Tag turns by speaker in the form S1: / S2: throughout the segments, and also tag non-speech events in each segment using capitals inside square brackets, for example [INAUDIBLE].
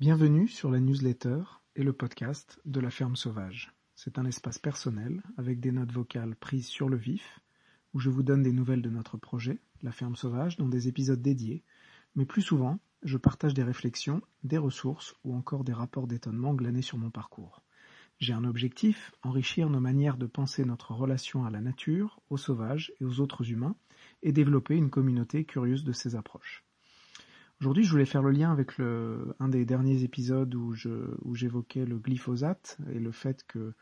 S1: Bienvenue sur la newsletter et le podcast de la ferme sauvage. C'est un espace personnel avec des notes vocales prises sur le vif où je vous donne des nouvelles de notre projet, la ferme sauvage, dans des épisodes dédiés, mais plus souvent, je partage des réflexions, des ressources ou encore des rapports d'étonnement glanés sur mon parcours. J'ai un objectif, enrichir nos manières de penser notre relation à la nature, aux sauvages et aux autres humains, et développer une communauté curieuse de ces approches. Aujourd'hui, je voulais faire le lien avec le, un des derniers épisodes où, je, où j'évoquais le glyphosate et le fait que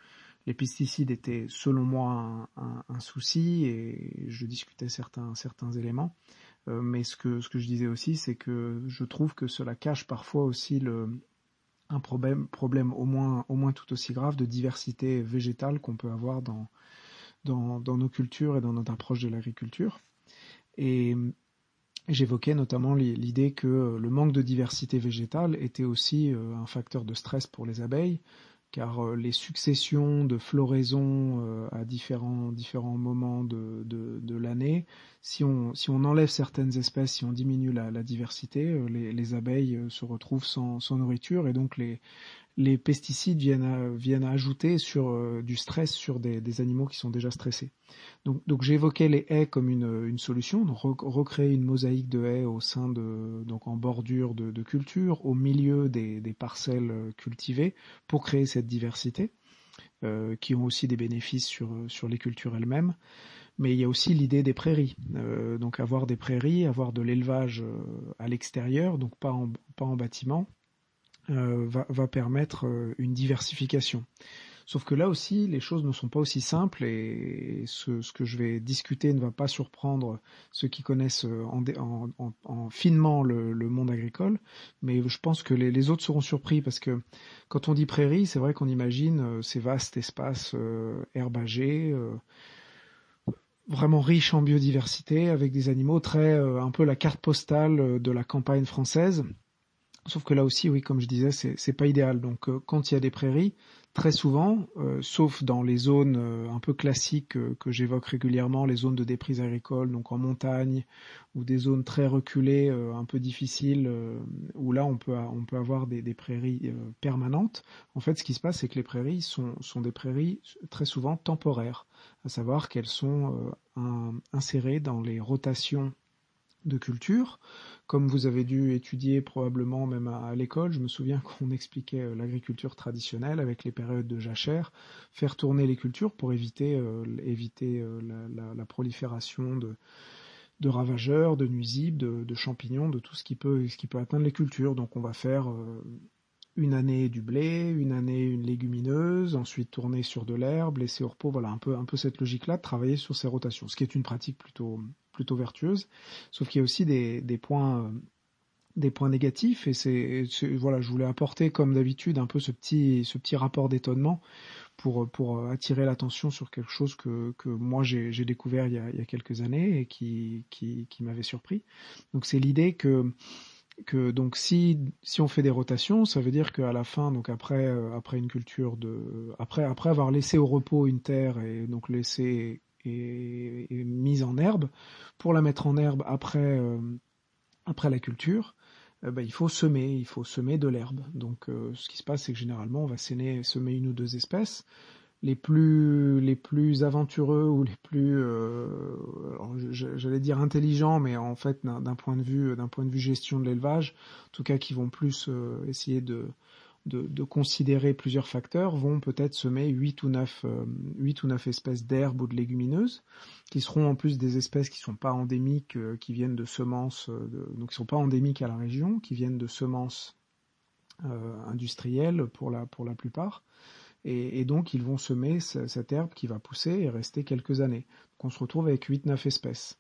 S1: les pesticides étaient, selon moi, un, un, souci et je discutais certains, certains éléments. Euh, mais ce que, ce que je disais aussi, c'est que je trouve que cela cache parfois aussi le, un problème, problème au moins, au moins tout aussi grave de diversité végétale qu'on peut avoir dans, dans, dans, nos cultures et dans notre approche de l'agriculture. Et j'évoquais notamment l'idée que le manque de diversité végétale était aussi euh, un facteur de stress pour les abeilles, car euh, les successions de floraisons euh, à différents, moments de, l'année, si on, enlève certaines espèces, si on diminue la, diversité, euh, les, les, abeilles se retrouvent sans, sans, nourriture et donc les, les pesticides viennent à, viennent ajouter sur euh, du stress sur des, animaux qui sont déjà stressés. Donc, j'évoquais les haies comme une, une solution, donc recréer une mosaïque de haies au sein de donc en bordure de, de culture, au milieu des, des, parcelles cultivées pour créer cette diversité, euh, qui ont aussi des bénéfices sur sur les cultures elles-mêmes. Mais il y a aussi l'idée des prairies, euh, donc avoir des prairies, avoir de l'élevage euh, à l'extérieur, donc pas en, pas en bâtiment, euh, va, va, permettre euh, une diversification. Sauf que là aussi, les choses ne sont pas aussi simples et ce, ce, que je vais discuter ne va pas surprendre ceux qui connaissent euh, en, en, en, en finement le, le, monde agricole, mais je pense que les, autres seront surpris parce que quand on dit prairie, c'est vrai qu'on imagine ces vastes espaces euh, herbagés. Euh, vraiment riches en biodiversité, avec des animaux très un peu la carte postale de la campagne française, Sauf que là aussi, oui, comme je disais, c'est pas idéal. Donc, euh, quand il y a des prairies, très souvent, euh, sauf dans les zones euh, un peu classiques que j'évoque régulièrement, les zones de déprise agricole, donc en montagne, ou des zones très reculées, un peu difficiles, où là on peut, on peut avoir des, prairies permanentes. En fait, ce qui se passe, c'est que les prairies sont, des prairies très souvent temporaires, à savoir qu'elles sont insérées dans les rotations de culture. Comme vous avez dû étudier probablement même à, l'école, je me souviens [LAUGHS] qu'on expliquait euh, l'agriculture traditionnelle avec les périodes de jachère, faire tourner les cultures pour éviter, euh, euh, la, prolifération de, ravageurs, de nuisibles, de, champignons, de tout ce qui peut, ce qui peut atteindre les cultures. Donc on va faire une année du blé, une année une légumineuse, ensuite tourner sur de l'herbe, laisser au repos, voilà un peu, un peu cette logique-là, travailler sur ces rotations, ce qui est une pratique plutôt, plutôt vertueuse. Sauf qu'il y a aussi des, points euh, des points négatifs et c'est voilà je voulais apporter comme d'habitude un peu ce petit ce petit rapport d'étonnement pour pour attirer l'attention sur quelque chose que que moi j'ai découvert il y a quelques années et qui qui qui m'avait surpris donc c'est l'idée que que donc si si on fait des rotations, ça veut dire qu'à la fin, donc après euh, après une culture de après après avoir laissé au repos une terre et donc laissé mise en herbe, pour la mettre en herbe après euh, après la culture, euh, bah, il faut semer, il faut semer de l'herbe. Donc euh, ce qui se passe, c'est que généralement on va semer, semer une ou deux espèces. Les plus les plus aventureux ou les plus j'allais dire intelligents, mais en fait d'un point de vue d'un point de vue gestion de l'élevage, en tout cas qui vont plus essayer de de, considérer plusieurs facteurs vont peut-être semer 8 ou 9, euh, 8 ou 9 espèces d'herbes ou de légumineuses, qui seront en plus des espèces qui sont pas endémiques, euh, qui viennent de semences, euh, donc qui sont pas endémiques à la région, qui viennent de semences euh, industrielles pour la, pour la plupart. Et, et, donc ils vont semer cette herbe qui va pousser et rester quelques années. Donc on se retrouve avec 8-9 espèces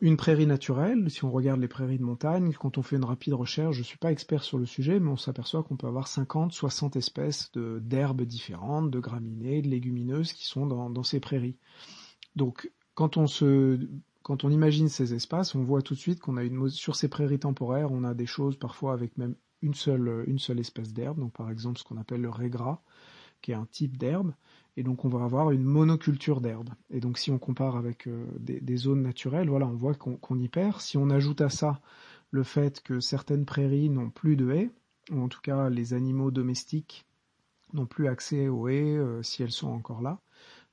S1: une prairie naturelle, si on regarde les prairies de montagne, quand on fait une rapide recherche, je ne suis pas expert sur le sujet, mais on s'aperçoit qu'on peut avoir 50, 60 espèces d'herbes différentes, de graminées, de légumineuses qui sont dans, dans, ces prairies. Donc, quand on se, quand on imagine ces espaces, on voit tout de suite qu'on a une, sur ces prairies temporaires, on a des choses parfois avec même une seule, une seule espèce d'herbe, donc par exemple ce qu'on appelle le régras, qui est un type d'herbe, et donc on va avoir une monoculture d'herbe. Et donc si on compare avec euh, des, zones naturelles, voilà, on voit qu'on qu y perd. Si on ajoute à ça le fait que certaines prairies n'ont plus de haies, ou en tout cas les animaux domestiques n'ont plus accès aux haies si elles sont encore là.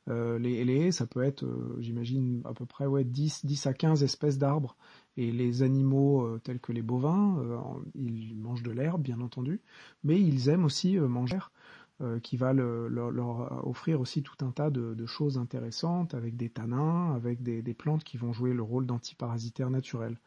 S1: les, les, haies, ça peut être, j'imagine, à peu près ouais, 10, 10 à 15 espèces d'arbres. Et les animaux tels que les bovins, ils mangent de l'herbe, bien entendu, mais ils aiment aussi manger euh, qui va leur, offrir aussi tout un tas de, choses intéressantes avec des tanins, avec des, plantes qui vont jouer le rôle d'antiparasitaires naturels.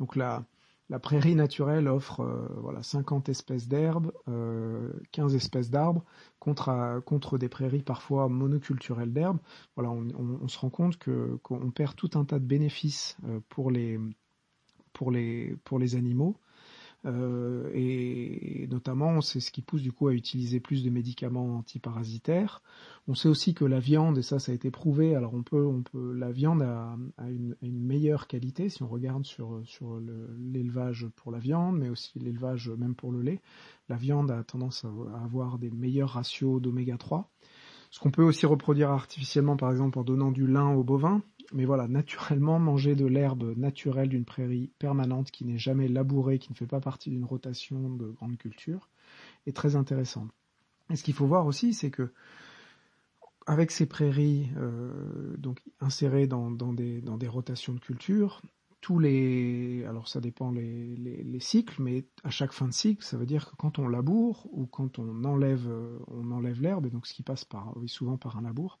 S1: Donc la, la prairie naturelle offre euh, voilà 50 espèces d'herbes, 15 euh, espèces d'arbres contre, contre des prairies parfois monoculturelles d'herbes. Voilà, on, se rend compte qu'on perd tout un tas de bénéfices pour les pour les pour les animaux euh, et, notamment, c'est ce qui pousse du coup à utiliser plus de médicaments antiparasitaires. On sait aussi que la viande, et ça, ça a été prouvé. Alors on peut, on peut, la viande a, une, meilleure qualité si on regarde sur sur l'élevage pour la viande, mais aussi l'élevage même pour le lait. La viande a tendance à avoir des meilleurs ratios d'oméga 3. Ce qu'on peut aussi reproduire artificiellement, par exemple, en donnant du lin aux bovins, mais voilà, naturellement, manger de l'herbe naturelle d'une prairie permanente qui n'est jamais labourée, qui ne fait pas partie d'une rotation de grande culture, est très intéressant. Et ce qu'il faut voir aussi, c'est que avec ces prairies euh, donc insérées dans, des, rotations de culture, tous les, alors ça dépend les, les, cycles, mais à chaque fin de cycle, ça veut dire que quand on laboure ou quand on enlève, on enlève l'herbe, donc ce qui passe par, souvent par un labour,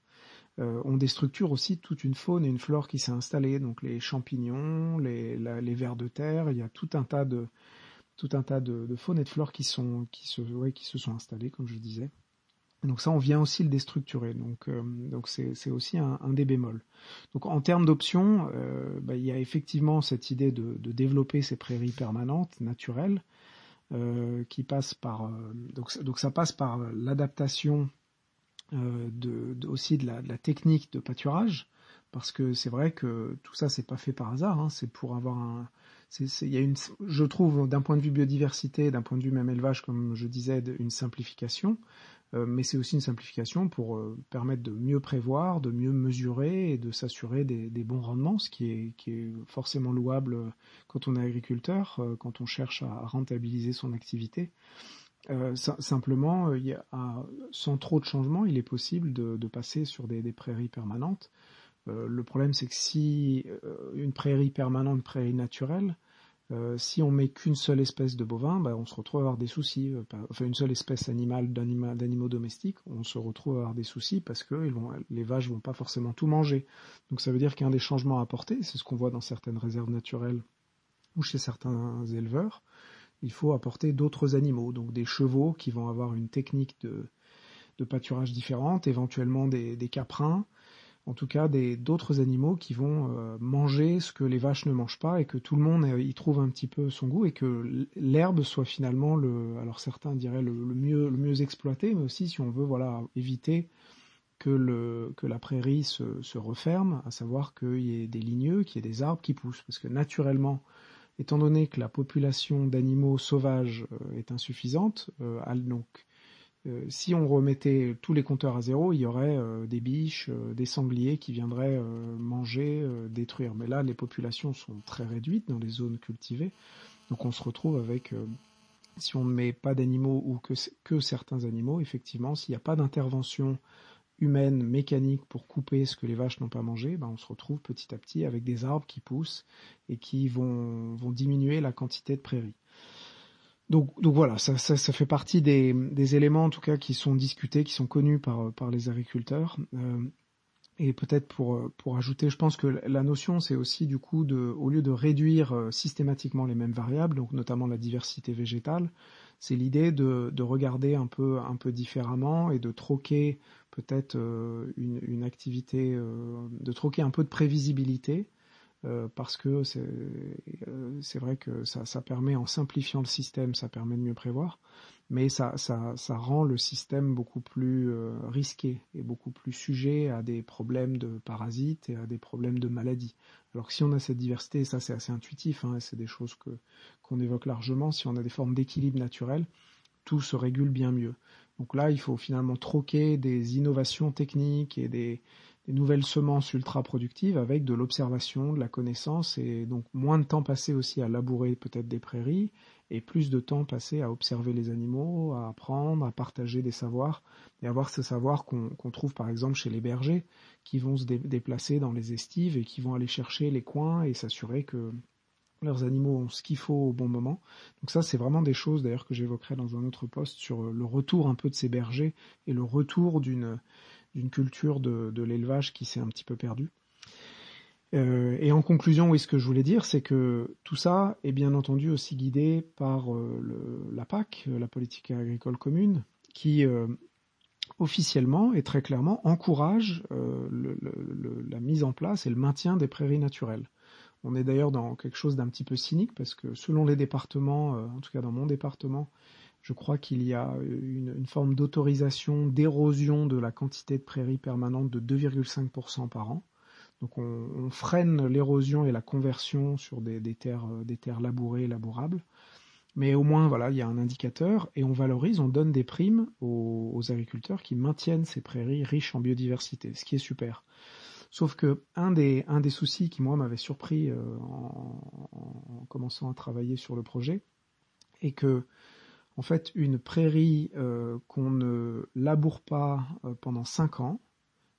S1: euh, on déstructure aussi toute une faune et une flore qui s'est installée, donc les champignons, les, les vers de terre, il y a tout un tas de tout un tas de, faune et de flore qui sont qui se qui se sont installés, comme je disais. Donc ça, on vient aussi le déstructurer. Donc euh, donc c'est aussi un, des bémols. Donc en termes d'options, euh, bah, il y a effectivement cette idée de, de développer ces prairies permanentes naturelles qui passent par donc donc ça passe par l'adaptation euh, de, aussi de la, de la, technique de pâturage, parce que c'est vrai que tout ça c'est pas fait par hasard, hein, c'est pour avoir un, il y a une, je trouve d'un point de vue biodiversité, d'un point de vue même élevage, comme je disais, une simplification, euh, mais c'est aussi une simplification pour euh, permettre de mieux prévoir, de mieux mesurer et de s'assurer des, des, bons rendements, ce qui est, qui est forcément louable quand on est agriculteur, quand on cherche à rentabiliser son activité. Euh, simplement, euh, sans trop de changements, il est possible de, passer sur des, prairies permanentes. Euh, le problème, c'est que si une prairie permanente, prairie naturelle, si on met qu'une seule espèce de bovin, bah, on se retrouve à avoir des soucis. enfin, une seule espèce animale d'animaux domestiques, on se retrouve à avoir des soucis parce que les vaches vont pas forcément tout manger. Donc ça veut dire qu'un des changements à apporter, c'est ce qu'on voit dans certaines réserves naturelles ou chez certains éleveurs, il faut apporter d'autres animaux, donc des chevaux qui vont avoir une technique de, pâturage différente, éventuellement des, caprins, en tout cas d'autres animaux qui vont euh, manger ce que les vaches ne mangent pas et que tout le monde euh, y trouve un petit peu son goût et que l'herbe soit finalement le, alors certains diraient le, mieux exploité, mais aussi si on veut voilà éviter que la prairie se, se referme, à savoir qu'il y ait des ligneux, qu'il y ait des arbres qui poussent, parce que naturellement étant donné que la population d'animaux sauvages euh, est insuffisante, euh, donc euh, si on remettait tous les compteurs à zéro, il y aurait des biches, des sangliers qui viendraient manger, détruire. Mais là, les populations sont très réduites dans les zones cultivées, donc on se retrouve avec, si on ne met pas d'animaux ou que, que certains animaux, effectivement, s'il n'y a pas d'intervention humaine, mécanique pour couper ce que les vaches n'ont pas mangé, ben on se retrouve petit à petit avec des arbres qui poussent et qui vont, vont diminuer la quantité de prairies. Donc, donc voilà, ça, ça, fait partie des, des, éléments en tout cas qui sont discutés, qui sont connus par, par les agriculteurs. Euh, et peut-être pour, pour ajouter, je pense que la notion, c'est aussi du coup de, au lieu de réduire euh, systématiquement les mêmes variables, donc notamment la diversité végétale, c'est l'idée de, de, regarder un peu, un peu différemment et de troquer peut-être euh, une, activité, euh, de troquer un peu de prévisibilité, euh, parce que c'est vrai que ça, permet, en simplifiant le système, ça permet de mieux prévoir, mais ça, rend le système beaucoup plus risqué et beaucoup plus sujet à des problèmes de parasites et à des problèmes de maladies. Alors si on a cette diversité, ça c'est assez intuitif, hein, c'est des choses qu'on évoque largement, si on a des formes d'équilibre naturel, tout se régule bien mieux. Donc là, il faut finalement troquer des innovations techniques et des, nouvelles semences ultra productives avec de l'observation, de la connaissance et donc moins de temps passé aussi à labourer peut-être des prairies et plus de temps passé à observer les animaux, à apprendre, à partager des savoirs, et avoir ce savoir qu'on trouve par exemple chez les bergers, qui vont se déplacer dans les estives et qui vont aller chercher les coins et s'assurer que leurs animaux ont ce qu'il faut au bon moment. Donc ça, c'est vraiment des choses d'ailleurs que j'évoquerai dans un autre poste sur le retour un peu de ces bergers et le retour d'une d'une culture de, de l'élevage qui s'est un petit peu perdue. Euh, et en conclusion, oui, ce que je voulais dire, c'est que tout ça est bien entendu aussi guidé par euh, la PAC, euh, la politique agricole commune, qui officiellement et très clairement encourage la mise en place et le maintien des prairies naturelles. On est d'ailleurs dans quelque chose d'un petit peu cynique parce que selon les départements, en tout cas dans mon département, je crois qu'il y a une, une forme d'autorisation d'érosion de la quantité de prairies permanentes de 2,5% par an. Donc on, freine l'érosion et la conversion sur des, des, terres, euh, des terres labourées labourables. Mais au moins, voilà, il y a un indicateur et on valorise, on donne des primes aux, agriculteurs qui maintiennent ces prairies riches en biodiversité, ce qui est super. Sauf que un des, soucis qui, moi, m'avait surpris euh, en, en, commençant à travailler sur le projet est que, en fait, une prairie euh, qu'on ne laboure pas euh, pendant 5 ans,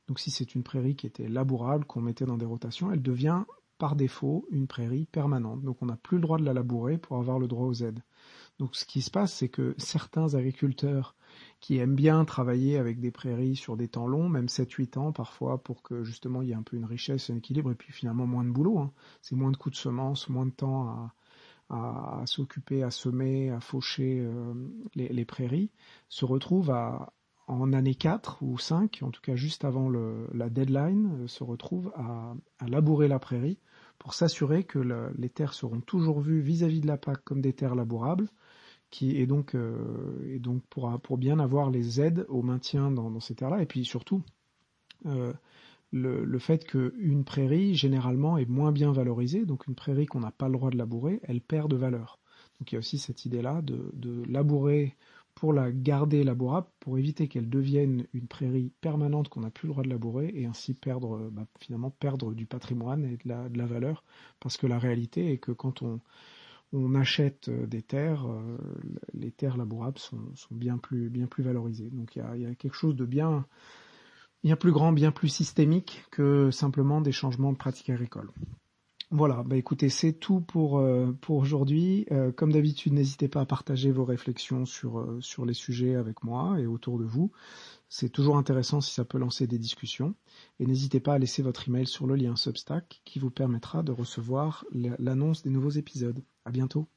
S1: donc si c'est une prairie qui était labourable, qu'on mettait dans des rotations, elle devient par défaut une prairie permanente. Donc on n'a plus le droit de la labourer pour avoir le droit aux aides. Donc ce qui se passe, c'est que certains agriculteurs qui aiment bien travailler avec des prairies sur des temps longs, même 7-8 ans parfois, pour que justement il y ait un peu une richesse, un équilibre, et puis finalement moins de boulot. Hein. C'est moins de coups de semences, moins de temps à, s'occuper, à semer, à faucher euh, les, prairies, se retrouvent à, en année 4 ou 5, en tout cas juste avant la deadline, euh, se retrouve à, labourer la prairie pour s'assurer que le, les terres seront toujours vues vis-à-vis -vis de la PAC comme des terres labourables, qui est donc, euh, et donc pour, pour bien avoir les aides au maintien dans, dans ces terres-là, et puis surtout euh, le, le, fait qu'une prairie généralement est moins bien valorisée, donc une prairie qu'on n'a pas le droit de labourer, elle perd de valeur. Donc il y a aussi cette idée-là de, de labourer pour la garder labourable, pour éviter qu'elle devienne une prairie permanente qu'on n'a plus le droit de labourer et ainsi perdre, bah, finalement perdre du patrimoine et de la, de la, valeur. Parce que la réalité est que quand on, on achète des terres, euh, les terres labourables sont, bien, plus, valorisées. Donc il y a, quelque chose de bien, bien plus grand, bien plus systémique que simplement des changements de pratiques agricoles. Voilà, bah écoutez, c'est tout pour, euh, aujourd'hui. Euh, comme d'habitude, n'hésitez pas à partager vos réflexions euh, sur les sujets avec moi et autour de vous. C'est toujours intéressant si ça peut lancer des discussions. Et n'hésitez pas à laisser votre email sur le lien Substack qui vous permettra de recevoir l'annonce des nouveaux épisodes. À bientôt.